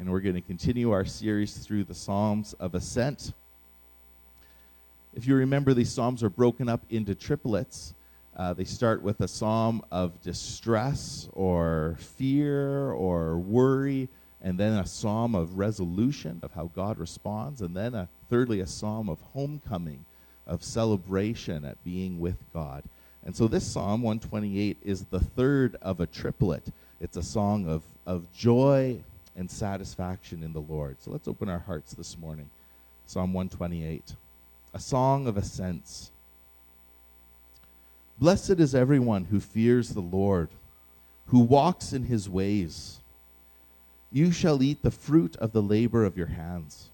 and we're going to continue our series through the Psalms of Ascent. If you remember, these Psalms are broken up into triplets. Uh, they start with a psalm of distress or fear or worry, and then a psalm of resolution of how God responds, and then a, thirdly a psalm of homecoming, of celebration at being with God. And so this Psalm 128 is the third of a triplet. It's a song of, of joy and satisfaction in the Lord. So let's open our hearts this morning. Psalm 128, a song of ascents. Blessed is everyone who fears the Lord, who walks in his ways. You shall eat the fruit of the labor of your hands.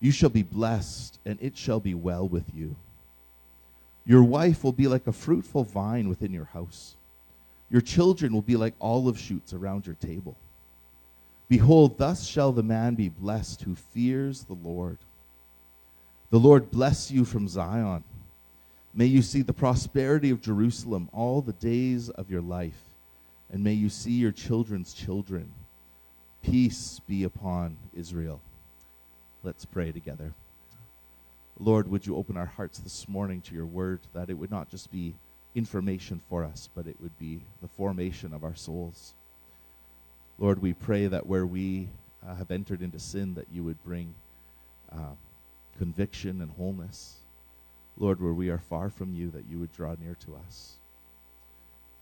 You shall be blessed, and it shall be well with you. Your wife will be like a fruitful vine within your house. Your children will be like olive shoots around your table. Behold, thus shall the man be blessed who fears the Lord. The Lord bless you from Zion. May you see the prosperity of Jerusalem all the days of your life, and may you see your children's children. Peace be upon Israel. Let's pray together. Lord, would you open our hearts this morning to your word that it would not just be information for us, but it would be the formation of our souls. Lord, we pray that where we uh, have entered into sin, that you would bring uh, conviction and wholeness. Lord, where we are far from you, that you would draw near to us.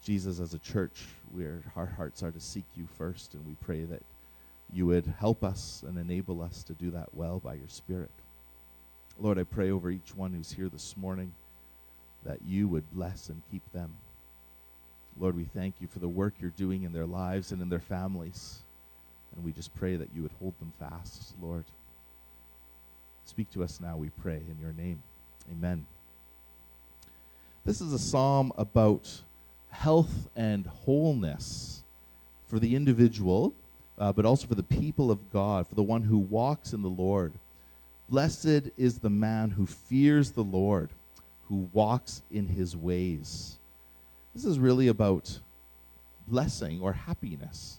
Jesus, as a church, where our hearts are to seek you first, and we pray that you would help us and enable us to do that well by your Spirit. Lord, I pray over each one who's here this morning that you would bless and keep them. Lord, we thank you for the work you're doing in their lives and in their families. And we just pray that you would hold them fast, Lord. Speak to us now, we pray, in your name. Amen. This is a psalm about health and wholeness for the individual, uh, but also for the people of God, for the one who walks in the Lord. Blessed is the man who fears the Lord, who walks in his ways. This is really about blessing or happiness.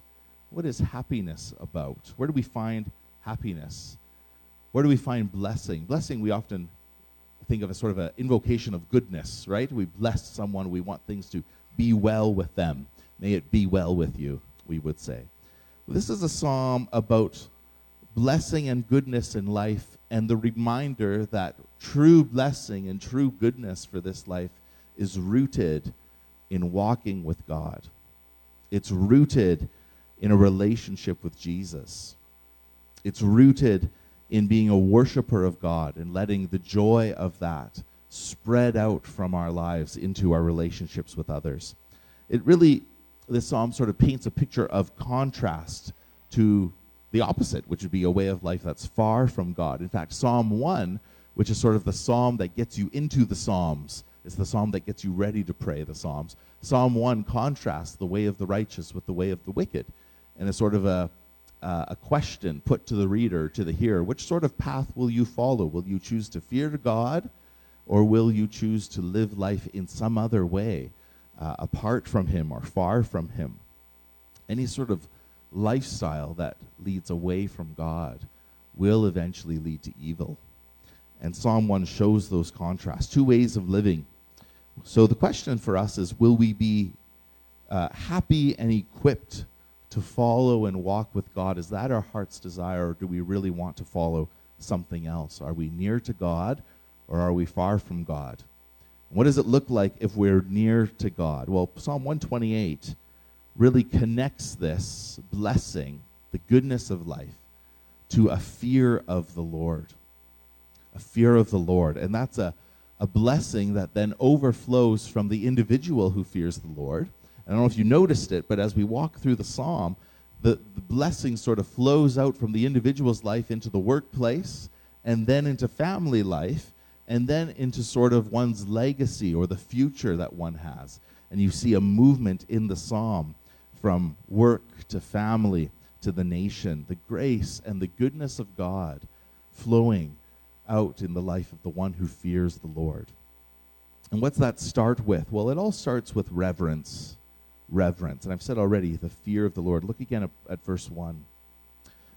What is happiness about? Where do we find happiness? Where do we find blessing? Blessing, we often think of as sort of an invocation of goodness, right? We bless someone, we want things to be well with them. May it be well with you, we would say. This is a psalm about blessing and goodness in life and the reminder that true blessing and true goodness for this life is rooted in walking with God. It's rooted in a relationship with Jesus. It's rooted in being a worshiper of God and letting the joy of that spread out from our lives into our relationships with others. It really, this psalm sort of paints a picture of contrast to the opposite, which would be a way of life that's far from God. In fact, Psalm 1, which is sort of the psalm that gets you into the Psalms, it's the psalm that gets you ready to pray the Psalms. Psalm 1 contrasts the way of the righteous with the way of the wicked. And it's sort of a, uh, a question put to the reader, to the hearer. Which sort of path will you follow? Will you choose to fear God, or will you choose to live life in some other way, uh, apart from Him or far from Him? Any sort of lifestyle that leads away from God will eventually lead to evil. And Psalm 1 shows those contrasts, two ways of living so the question for us is will we be uh, happy and equipped to follow and walk with God? Is that our heart's desire, or do we really want to follow something else? Are we near to God, or are we far from God? What does it look like if we're near to God? Well, Psalm 128 really connects this blessing, the goodness of life, to a fear of the Lord. A fear of the Lord. And that's a a blessing that then overflows from the individual who fears the Lord. I don't know if you noticed it, but as we walk through the psalm, the, the blessing sort of flows out from the individual's life into the workplace, and then into family life, and then into sort of one's legacy or the future that one has. And you see a movement in the psalm from work to family to the nation, the grace and the goodness of God flowing out in the life of the one who fears the Lord. And what's that start with? Well, it all starts with reverence. Reverence. And I've said already, the fear of the Lord. Look again at, at verse 1.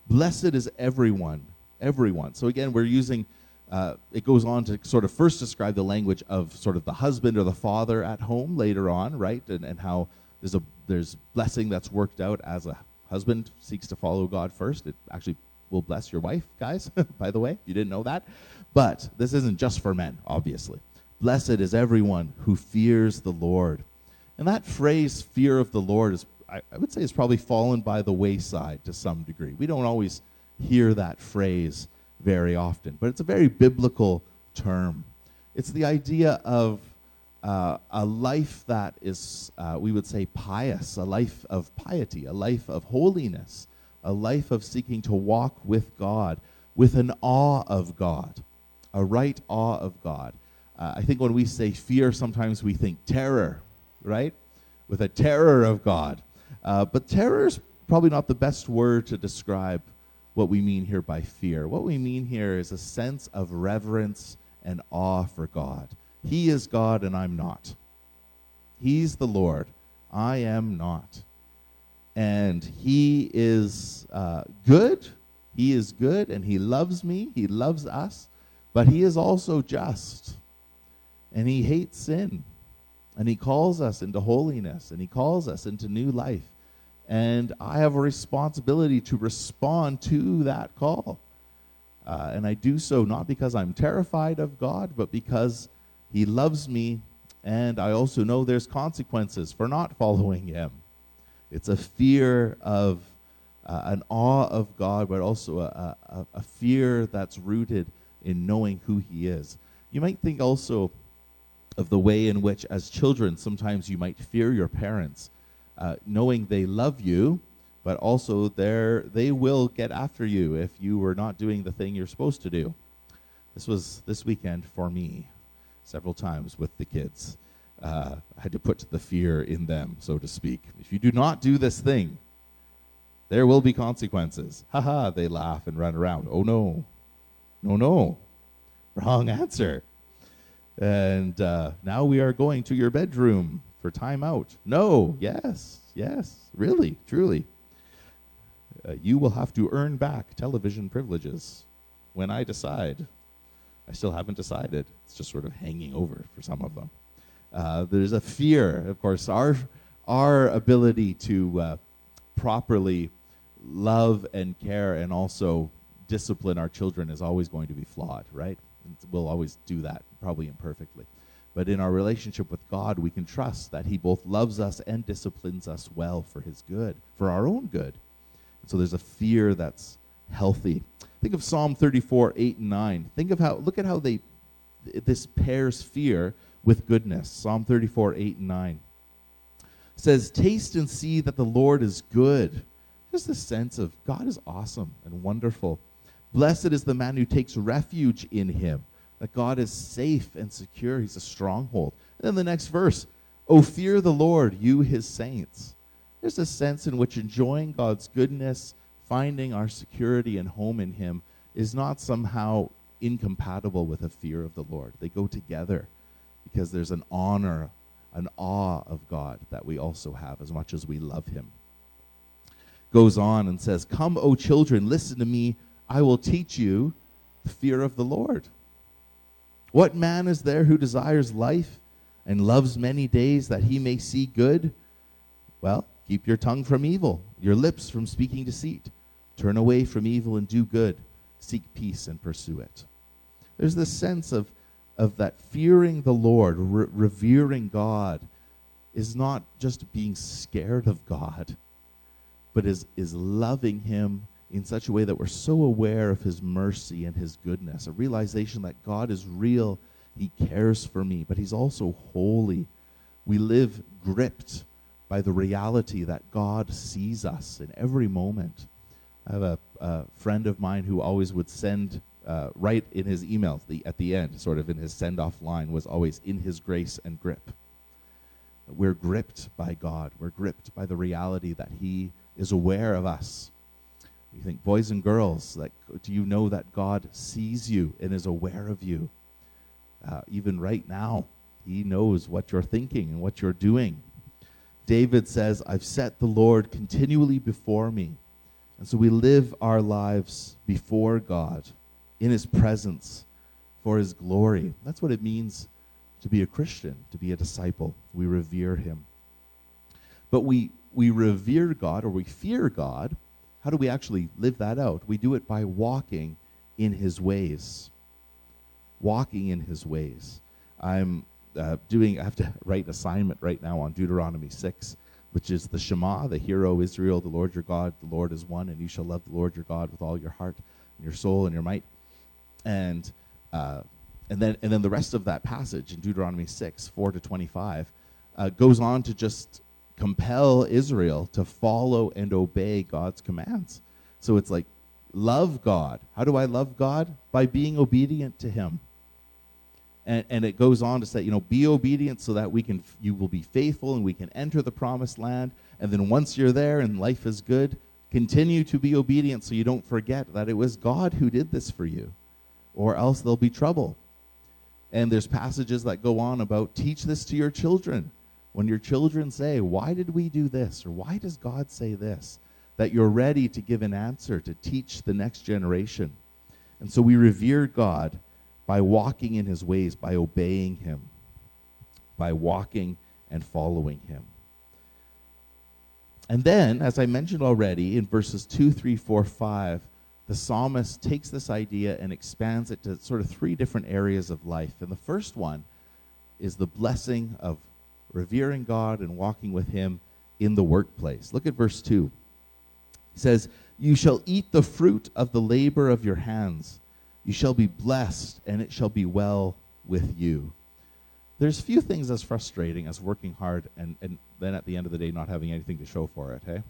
Blessed is everyone, everyone. So again, we're using, uh, it goes on to sort of first describe the language of sort of the husband or the father at home later on, right? And, and how there's a there's blessing that's worked out as a husband seeks to follow God first. It actually will bless your wife, guys, by the way. You didn't know that. But this isn't just for men, obviously. Blessed is everyone who fears the Lord. And that phrase, fear of the Lord, is I, I would say has probably fallen by the wayside to some degree. We don't always hear that phrase very often, but it's a very biblical term. It's the idea of uh, a life that is, uh, we would say, pious, a life of piety, a life of holiness, a life of seeking to walk with God, with an awe of God, a right awe of God. Uh, I think when we say fear, sometimes we think terror, right? With a terror of God. Uh, but terror is probably not the best word to describe what we mean here by fear. What we mean here is a sense of reverence and awe for God. He is God and I'm not. He's the Lord. I am not. And He is uh, good. He is good and He loves me. He loves us. But He is also just. And He hates sin. And He calls us into holiness and He calls us into new life. And I have a responsibility to respond to that call. Uh, and I do so not because I'm terrified of God, but because He loves me. And I also know there's consequences for not following Him. It's a fear of uh, an awe of God, but also a, a, a fear that's rooted in knowing who He is. You might think also of the way in which, as children, sometimes you might fear your parents uh, knowing they love you, but also they they will get after you if you were not doing the thing you're supposed to do. This was this weekend for me, several times with the kids. Uh, I had to put the fear in them, so to speak. If you do not do this thing, there will be consequences. Ha ha! They laugh and run around. Oh no, no, no, wrong answer. And uh, now we are going to your bedroom for timeout. No, yes, yes, really, truly. Uh, you will have to earn back television privileges when I decide. I still haven't decided. It's just sort of hanging over for some of them. Uh, there's a fear, of course, our our ability to uh, properly love and care and also discipline our children is always going to be flawed, right? we'll always do that, probably imperfectly. But in our relationship with God, we can trust that He both loves us and disciplines us well for His good, for our own good. And so there's a fear that's healthy. Think of Psalm 34, 8 and 9. Think of how, look at how they, this pairs fear with goodness. Psalm 34, 8 and 9 says, Taste and see that the Lord is good. Just a sense of God is awesome and wonderful. Blessed is the man who takes refuge in him that God is safe and secure. He's a stronghold. And then the next verse, Oh, fear the Lord, you his saints. There's a sense in which enjoying God's goodness, finding our security and home in him, is not somehow incompatible with a fear of the Lord. They go together because there's an honor, an awe of God that we also have as much as we love him. Goes on and says, Come, O children, listen to me. I will teach you the fear of the Lord. What man is there who desires life and loves many days that he may see good? Well, keep your tongue from evil, your lips from speaking deceit. Turn away from evil and do good. Seek peace and pursue it. There's this sense of, of that fearing the Lord, re- revering God, is not just being scared of God, but is, is loving Him in such a way that we're so aware of his mercy and his goodness, a realization that God is real, he cares for me, but he's also holy. We live gripped by the reality that God sees us in every moment. I have a, a friend of mine who always would send, uh, right in his emails the, at the end, sort of in his send off line, was always in his grace and grip. We're gripped by God. We're gripped by the reality that he is aware of us you think, boys and girls, like, do you know that God sees you and is aware of you? Uh, even right now, He knows what you're thinking and what you're doing. David says, I've set the Lord continually before me. And so we live our lives before God, in His presence, for His glory. That's what it means to be a Christian, to be a disciple. We revere Him. But we, we revere God or we fear God. How do we actually live that out? We do it by walking in His ways. Walking in His ways. I'm uh, doing, I have to write an assignment right now on Deuteronomy 6 which is the Shema, the Hear O Israel, the Lord your God, the Lord is one, and you shall love the Lord your God with all your heart and your soul and your might. And uh, and then and then the rest of that passage in Deuteronomy six four to twenty five uh, goes on to just compel Israel to follow and obey God's commands. So it's like love God. How do I love God? By being obedient to Him. And, and it goes on to say, you know, be obedient so that we can, you will be faithful and we can enter the promised land. And then once you're there and life is good, continue to be obedient so you don't forget that it was God who did this for you, or else there'll be trouble. And there's passages that go on about teach this to your children. When your children say, Why did we do this? or Why does God say this? That you're ready to give an answer to teach the next generation. And so we revere God by walking in his ways, by obeying him, by walking and following him. And then, as I mentioned already, in verses 2, 3, 4, 5, the psalmist takes this idea and expands it to sort of three different areas of life. And the first one is the blessing of revering God and walking with Him in the workplace. Look at verse 2. He says, You shall eat the fruit of the labor of your hands. You shall be blessed, and it shall be well with you. There's few things as frustrating as working hard and, and then at the end of the day not having anything to show for it, hey?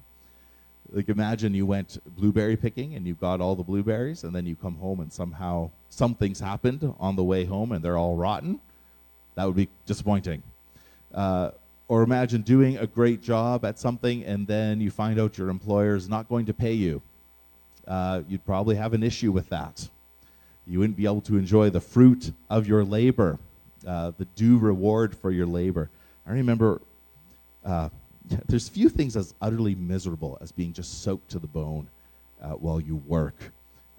Like imagine you went blueberry picking and you got all the blueberries, and then you come home and somehow something's happened on the way home and they're all rotten. That would be disappointing. Uh, or imagine doing a great job at something and then you find out your employer is not going to pay you. Uh, you'd probably have an issue with that you wouldn't be able to enjoy the fruit of your labor, uh, the due reward for your labor. I remember uh, there's few things as utterly miserable as being just soaked to the bone uh, while you work.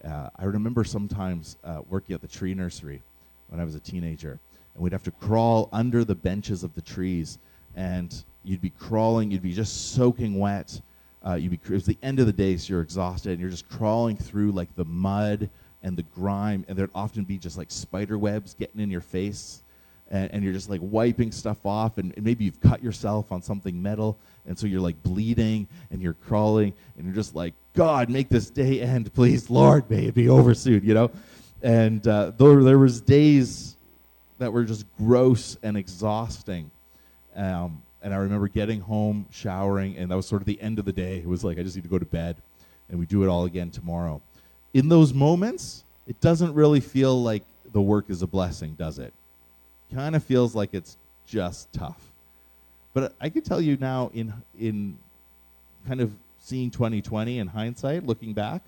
Uh, I remember sometimes uh, working at the tree nursery when I was a teenager, and we'd have to crawl under the benches of the trees, and you'd be crawling, you'd be just soaking wet. Uh, you'd be, it was the end of the day, so you're exhausted, and you're just crawling through like the mud and the grime, and there'd often be just like spider webs getting in your face, and, and you're just like wiping stuff off, and, and, maybe you've cut yourself on something metal, and so you're like bleeding, and you're crawling, and you're just like, God, make this day end, please, Lord, may it be over soon, you know? And uh, there, there was days that were just gross and exhausting. Um, and I remember getting home, showering, and that was sort of the end of the day. It was like, I just need to go to bed, and we do it all again tomorrow in those moments, it doesn't really feel like the work is a blessing, does it? Kind of feels like it's just tough. But I can tell you now, in in kind of seeing 2020 in hindsight, looking back,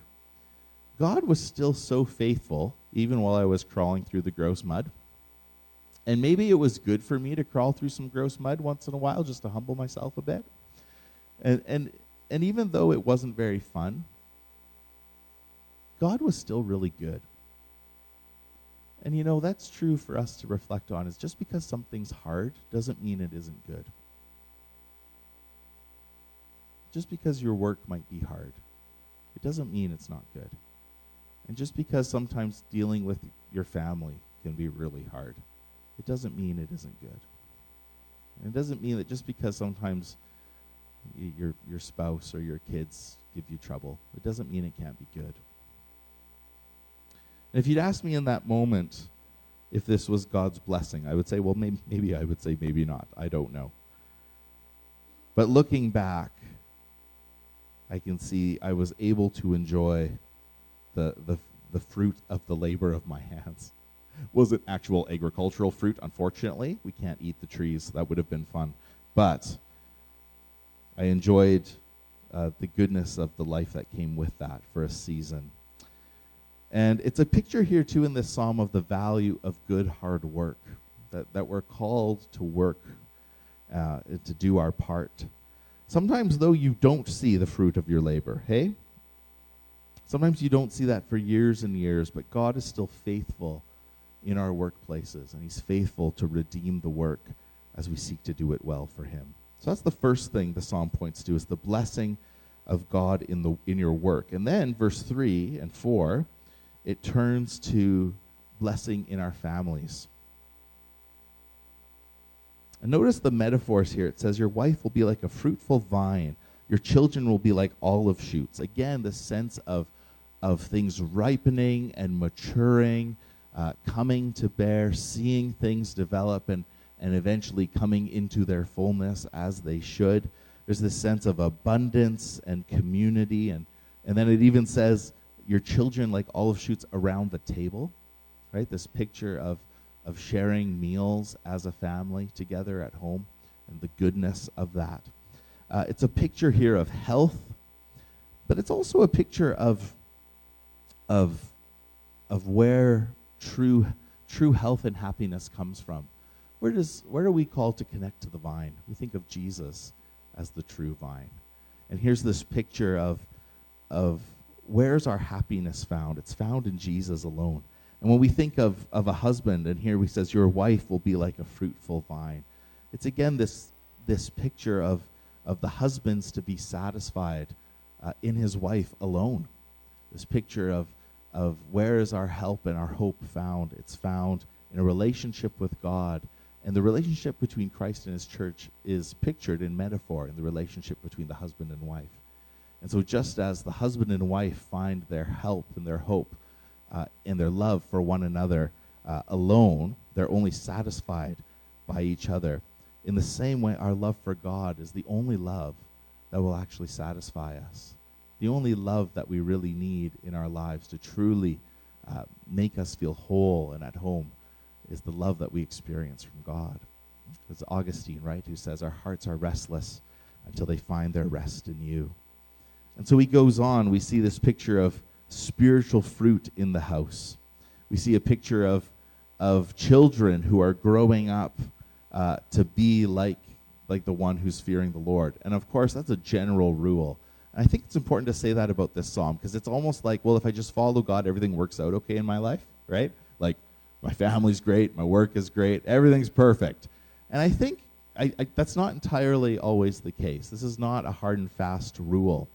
God was still so faithful, even while I was crawling through the gross mud. And maybe it was good for me to crawl through some gross mud once in a while just to humble myself a bit. And and and even though it wasn't very fun, God was still really good. And you know, that's true for us to reflect on is just because something's hard doesn't mean it isn't good. Just because your work might be hard, it doesn't mean it's not good. And just because sometimes dealing with your family can be really hard, it doesn't mean it isn't good. And it doesn't mean that just because sometimes your your spouse or your kids give you trouble, it doesn't mean it can't be good. And if you'd asked me in that moment if this was God's blessing, I would say, well, maybe, maybe I would say maybe not. I don't know. But looking back, I can see I was able to enjoy the, the, the fruit of the labor of my hands. Was it actual agricultural fruit? Unfortunately, we can't eat the trees. That would have been fun. But I enjoyed uh, the goodness of the life that came with that for a season. And it's a picture here, too, in this psalm of the value of good, hard work, that, that we're called to work, uh, to do our part. Sometimes, though, you don't see the fruit of your labor, hey? Sometimes you don't see that for years and years, but God is still faithful in our workplaces, and He's faithful to redeem the work as we seek to do it well for Him. So that's the first thing the psalm points to is the blessing of God in the in your work. And then verse 3 and 4, it turns to blessing in our families. And notice the metaphors here. It says, Your wife will be like a fruitful vine, your children will be like olive shoots. Again, the sense of, of things ripening and maturing, uh, coming to bear, seeing things develop, and, and eventually coming into their fullness as they should. There's this sense of abundance and community. And, and then it even says, Your children like olive shoots around the table, right? This picture of of sharing meals as a family together at home and the goodness of that. Uh, it's a picture here of health, but it's also a picture of, of, of where true, true health and happiness comes from. Where, does, where are we called to connect to the vine? We think of Jesus as the true vine. And here's this picture of, of where's our happiness found? It's found in Jesus alone. And when we think of, of a husband, and here he says, Your wife will be like a fruitful vine, it's again this, this picture of, of the husbands to be satisfied uh, in his wife alone. This picture of, of where is our help and our hope found? It's found in a relationship with God. And the relationship between Christ and his church is pictured in metaphor in the relationship between the husband and wife. And so, just as the husband and wife find their help and their hope uh, their love for one another uh, alone. They're only satisfied by each other. In the same way, our love for God is the only love that will actually satisfy us. The only love that we really need in our lives to truly uh, make us feel whole and at home is the love that we experience from God. It's Augustine, right, who says, Our hearts are restless until they find their rest in you. And so he goes on, we see this picture of spiritual fruit in the house. We see a picture of, of children who are growing up uh, to be like, like the one who's fearing the Lord. And of course, that's a general rule. And I think it's important to say that about this psalm because it's almost like, well, if I just follow God, everything works out okay in my life, right? Like, my family's great, my work is great, everything's perfect. And I think I, I, that's not entirely always the case. This is not a hard and fast rule.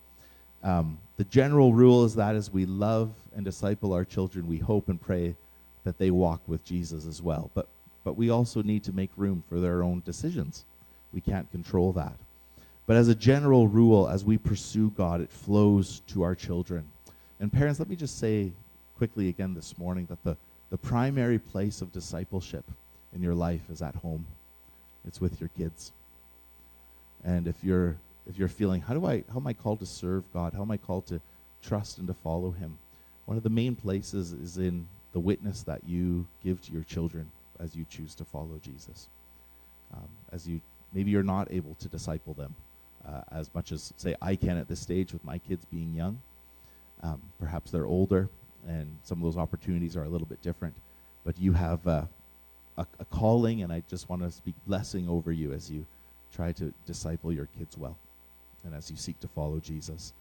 Um, the general rule is that as we love and disciple our children, we hope and pray that they walk with Jesus as well. But, but we also need to make room for their own decisions. We can't control that. But as a general rule, as we pursue God, it flows to our children. And parents, let me just say quickly again this morning that the, the primary place of discipleship in your life is at home. It's with your kids. And if you're if you're feeling, how do I, how am I called to serve God? How am I called to trust and to follow Him? One of the main places is in the witness that you give to your children as you choose to follow Jesus. Um, as you, maybe you're not able to disciple them uh, as much as, say, I can at this stage with my kids being young. Um, perhaps they're older, and some of those opportunities are a little bit different. But you have uh, a, a calling, and I just want to speak blessing over you as you try to disciple your kids well and as you seek to follow Jesus.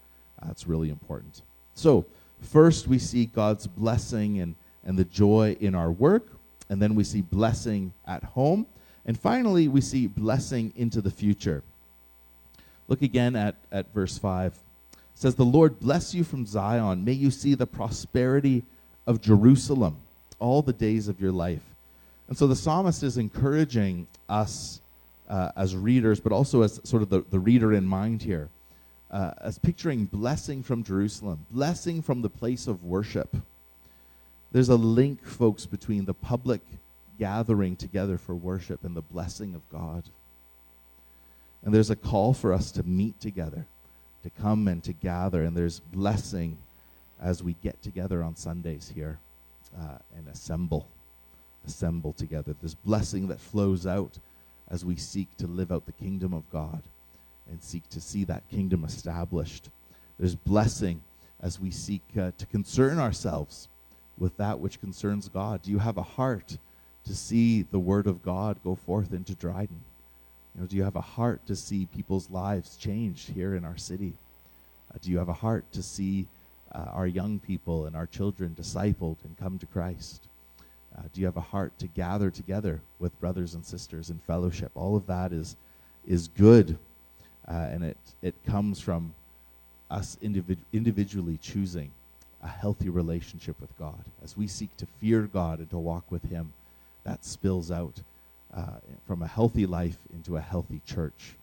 Uh, That's really important. So, first we see God's blessing and, and the joy in our work, and then we see blessing at home, and finally we see blessing into the future. Look again at, at verse 5. It says, The Lord bless you from Zion. May you see the prosperity of Jerusalem all the days of your life. And so the psalmist is encouraging us uh, as readers, but also as sort of the, the reader in mind here, uh, as picturing blessing from Jerusalem, blessing from the place of worship. There's a link, folks, between the public gathering together for worship and the blessing of God. And there's a call for us to meet together, to come and to gather, and there's blessing as we get together on Sundays here uh, and assemble, assemble together. There's blessing that flows out as we seek to live out the kingdom of God and seek to see that kingdom established. There's blessing as we seek uh, to concern ourselves with that which concerns God. Do you have a heart to see the word of God go forth into Dryden? You know, do you have a heart to see people's lives changed here in our city? Uh, do you have a heart to see uh, our young people and our children discipled and come to Christ? Uh, do you have a heart to gather together with brothers and sisters in fellowship? All of that is, is good, uh, and it, it comes from us individ- individually choosing a healthy relationship with God. As we seek to fear God and to walk with Him, that spills out uh, from a healthy life into a healthy church.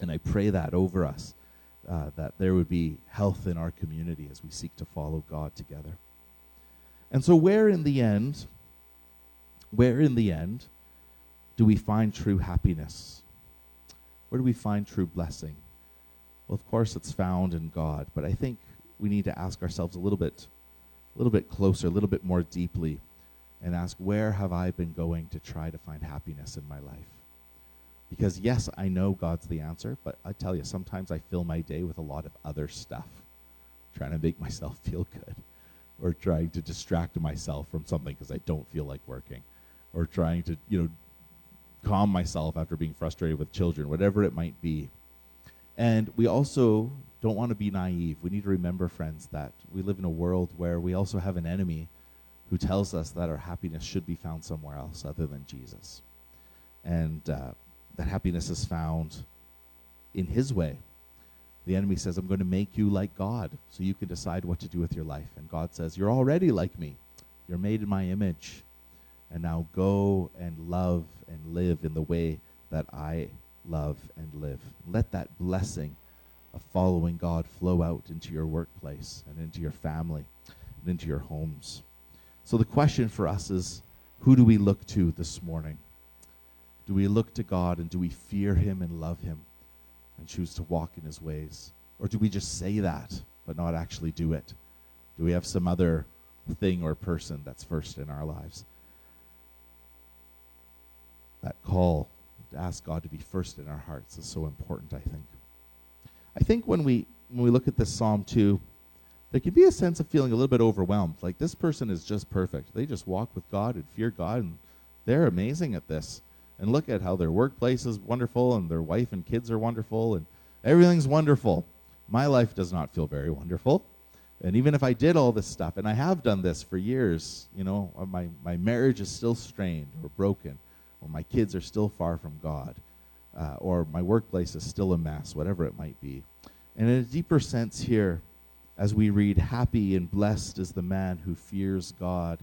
And I pray that over us, uh, that there would be health in our community as we seek to follow God together. And so, where in the end, where in the end do we find true happiness? Where do we find true blessing? Well, of course, it's found in God, but I think we need to ask ourselves a little bit, a little bit closer, a little bit more deeply, and ask, where have I been going to try to find happiness in my life? Because yes, I know God's the answer, but I tell you, sometimes I fill my day with a lot of other stuff, trying to make myself feel good, or trying to distract myself from something because I don't feel like working, or trying to, you know, calm myself after being frustrated with children, whatever it might be. And we also don't want to be naive. We need to remember, friends, that we live in a world where we also have an enemy who tells us that our happiness should be found somewhere else other than Jesus. And uh, that happiness is found in His way. The enemy says, I'm going to make you like God so you can decide what to do with your life. And God says, You're already like me. You're made in my image. And now go and love and live in the way that I love and live. Let that blessing of following God flow out into your workplace and into your family and into your homes. So the question for us is who do we look to this morning? Do we look to God and do we fear Him and love Him and choose to walk in His ways? Or do we just say that but not actually do it? Do we have some other thing or person that's first in our lives? That call to ask God to be first in our hearts is so important, I think. I think when we when we look at this psalm too, there can be a sense of feeling a little bit overwhelmed. Like this person is just perfect. They just walk with God and fear God, and they're amazing at this. And look at how their workplace is wonderful, and their wife and kids are wonderful, and everything's wonderful. My life does not feel very wonderful. And even if I did all this stuff, and I have done this for years, you know, my, my marriage is still strained or broken, or my kids are still far from God, uh, or my workplace is still a mess, whatever it might be. And in a deeper sense here, as we read, Happy and blessed is the man who fears God,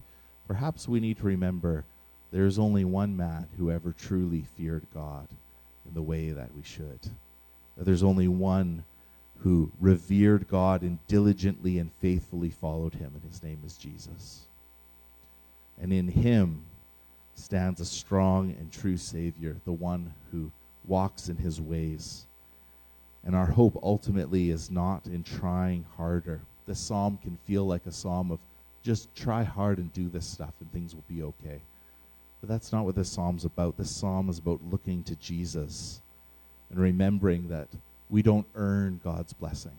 perhaps we need to remember there is only one man who ever truly feared God in the way that we should. That there's only one who revered God and diligently and faithfully followed him, and his name is Jesus. And in him stands a strong and true Savior, the one who walks in his ways and our hope ultimately is not in trying harder. This psalm can feel like a psalm of just try hard and do this stuff and things will be okay. But that's not what this psalm's about. This psalm is about looking to Jesus and remembering that we don't earn God's blessing.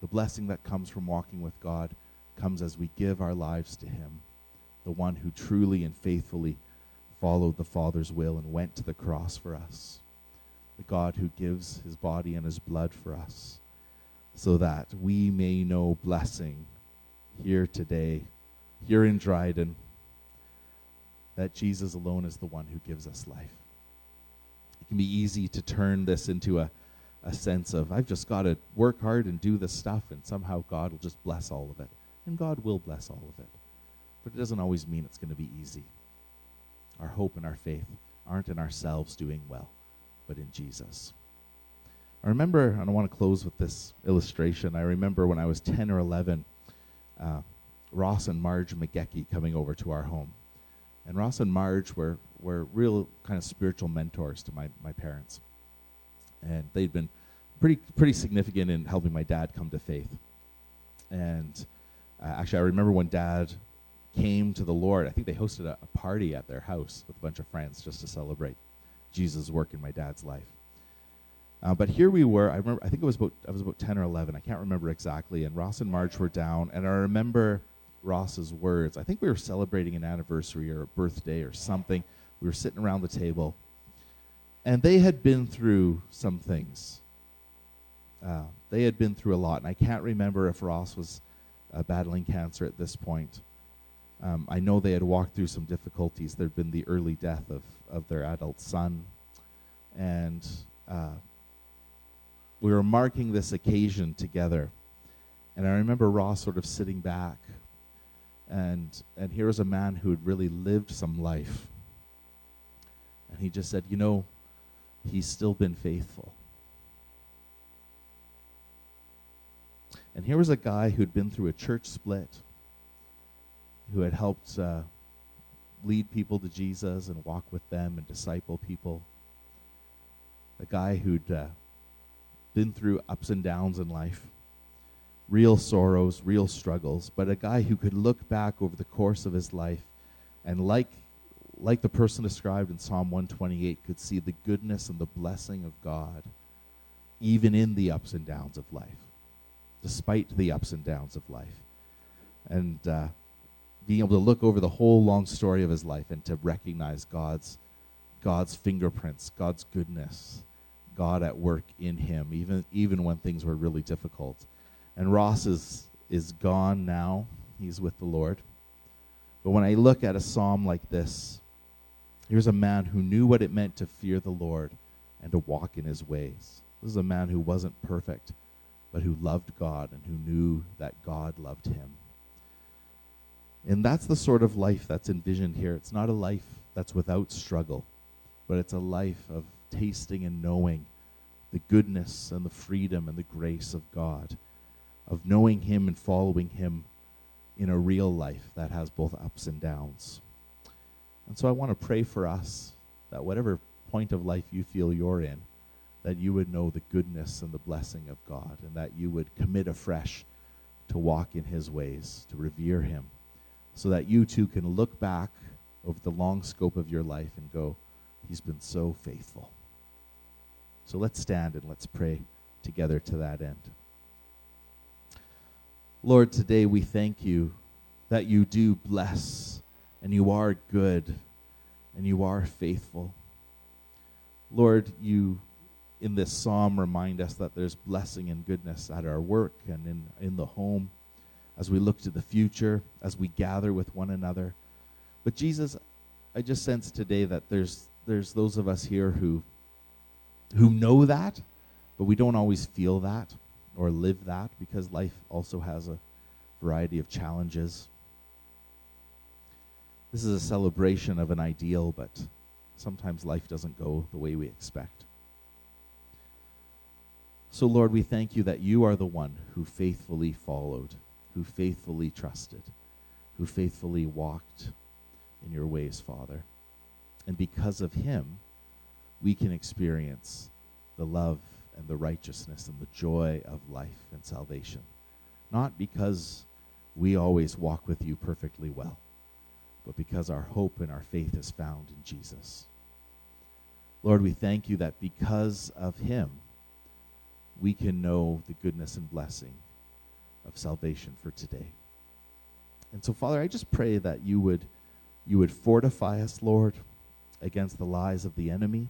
The blessing that comes from walking with God comes as we give our lives to Him, the one who truly and faithfully followed the Father's will and went to the cross for us the God who gives his body and his blood for us, so that we may know blessing here today, here in Dryden, that Jesus alone is the one who gives us life. It can be easy to turn this into a, a sense of, I've just got to work hard and do this stuff, and somehow God will just bless all of it. And God will bless all of it. But it doesn't always mean it's going to be easy. Our hope and our faith aren't in ourselves doing well but in Jesus. I remember, and I want to close with this illustration. I remember when I was 10 or 11, uh, Ross and Marge McGecky coming over to our home. And Ross and Marge were, were real kind of spiritual mentors to my, my parents. And they'd been pretty, pretty significant in helping my dad come to faith. And uh, actually, I remember when dad came to the Lord, I think they hosted a, a party at their house with a bunch of friends just to celebrate. Jesus' work in my dad's life. Uh, but here we were. I remember. I think it was about. I was about ten or eleven. I can't remember exactly. And Ross and Marge were down, and I remember Ross's words. I think we were celebrating an anniversary or a birthday or something. We were sitting around the table, and they had been through some things. uh, they had been through a lot, and I can't remember if Ross was uh, battling cancer at this point. Um, I know they had walked through some difficulties. There'd been the early death of, of their adult son, and uh, we were marking this occasion together. And I remember Ross sort of sitting back, and and here was a man who had really lived some life. And he just said, "You know, he's still been faithful." And here was a guy who'd been through a church split, who had helped uh, lead people to Jesus and walk with them and disciple people. A guy who'd uh, been through ups and downs in life, real sorrows, real struggles, but a guy who could look back over the course of his life and, like, like the person described in Psalm 128, could see the goodness and the blessing of God even in the ups and downs of life despite the ups and downs of life. And uh, being able to look over the whole long story of his life and to recognize God's God's fingerprints, God's goodness, God at work in him, even even when things were really difficult. And Ross is is gone now. He's with the Lord. But when I look at a psalm like this, here's a man who knew what it meant to fear the Lord and to walk in his ways. This is a man who wasn't perfect, but who loved God and who knew that God loved him. And that's the sort of life that's envisioned here. It's not a life that's without struggle, but it's a life of tasting and knowing the goodness and the freedom and the grace of God, of knowing Him and following Him in a real life that has both ups and downs. And so I want to pray for us that whatever point of life you feel you're in, that you would know the goodness and the blessing of God, and that you would commit afresh to walk in His ways, to revere Him, so that you too can look back over the long scope of your life and go, He's been so faithful. So let's stand and let's pray together to that end. Lord, today we thank you that you do bless and you are good and you are faithful. Lord, you in this psalm remind us that there's blessing and goodness at our work and in, in the home as we look to the future, as we gather with one another. But Jesus, I just sense today that there's there's those of us here who who know that, but we don't always feel that or live that because life also has a variety of challenges. This is a celebration of an ideal, but sometimes life doesn't go the way we expect. So, Lord, we thank you that you are the one who faithfully followed, who faithfully trusted, who faithfully walked in your ways, Father. And because of him, we can experience the love and the righteousness and the joy of life and salvation. Not because we always walk with you perfectly well, but because our hope and our faith is found in Jesus. Lord, we thank you that because of him, we can know the goodness and blessing of salvation for today. And so, Father, I just pray that you would, you would fortify us, Lord, against the lies of the enemy,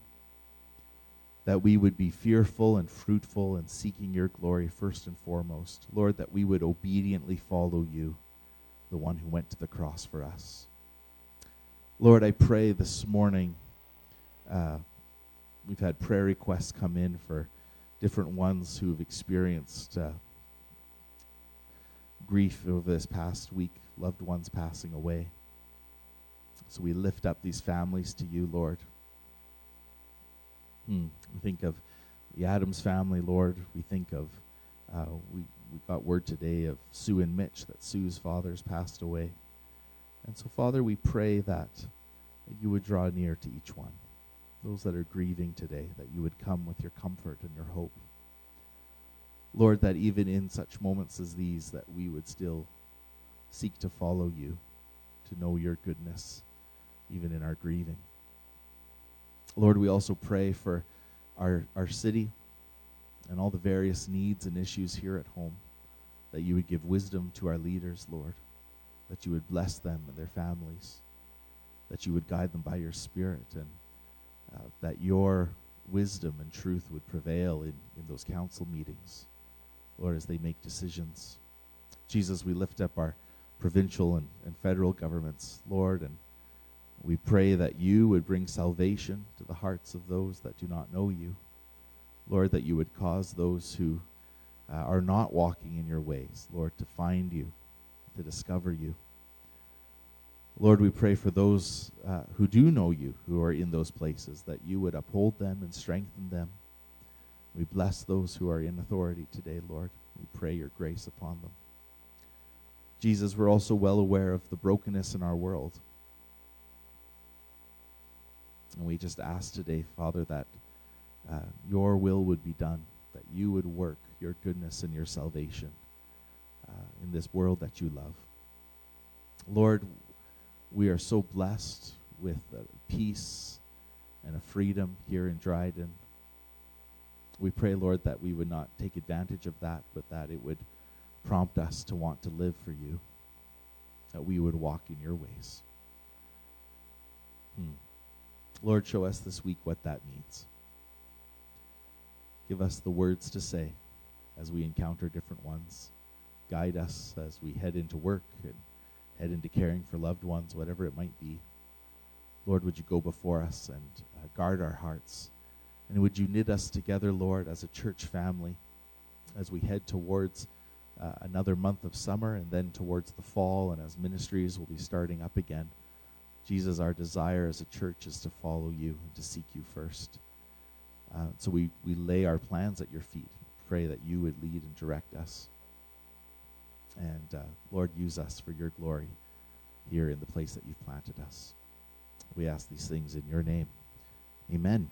that we would be fearful and fruitful and seeking your glory first and foremost. Lord, that we would obediently follow you, the one who went to the cross for us. Lord, I pray this morning, uh, we've had prayer requests come in for different ones who've experienced uh, grief over this past week, loved ones passing away. So we lift up these families to you, Lord. Hmm. We think of the Adams family, Lord. We think of, uh, we, we got word today of Sue and Mitch, that Sue's father's passed away. And so, Father, we pray that, that you would draw near to each one those that are grieving today, that you would come with your comfort and your hope. Lord, that even in such moments as these, that we would still seek to follow you, to know your goodness, even in our grieving. Lord, we also pray for our, our city and all the various needs and issues here at home, that you would give wisdom to our leaders, Lord, that you would bless them and their families, that you would guide them by your Spirit and uh, that your wisdom and truth would prevail in, in those council meetings, Lord, as they make decisions. Jesus, we lift up our provincial and, and federal governments, Lord, and we pray that you would bring salvation to the hearts of those that do not know you. Lord, that you would cause those who uh, are not walking in your ways, Lord, to find you, to discover you. Lord, we pray for those uh, who do know you, who are in those places, that you would uphold them and strengthen them. We bless those who are in authority today, Lord. We pray your grace upon them. Jesus, we're also well aware of the brokenness in our world. And we just ask today, Father, that uh, your will would be done, that you would work your goodness and your salvation uh, in this world that you love. Lord, we are so blessed with peace and a freedom here in Dryden. We pray, Lord, that we would not take advantage of that, but that it would prompt us to want to live for you, that we would walk in your ways. Hmm. Lord, show us this week what that means. Give us the words to say as we encounter different ones. Guide us as we head into work and head into caring for loved ones, whatever it might be. Lord, would you go before us and uh, guard our hearts? And would you knit us together, Lord, as a church family as we head towards uh, another month of summer and then towards the fall and as ministries will be starting up again. Jesus, our desire as a church is to follow you and to seek you first. Uh, so we, we lay our plans at your feet, pray that you would lead and direct us. And uh, Lord, use us for your glory here in the place that you've planted us. We ask these things in your name. Amen.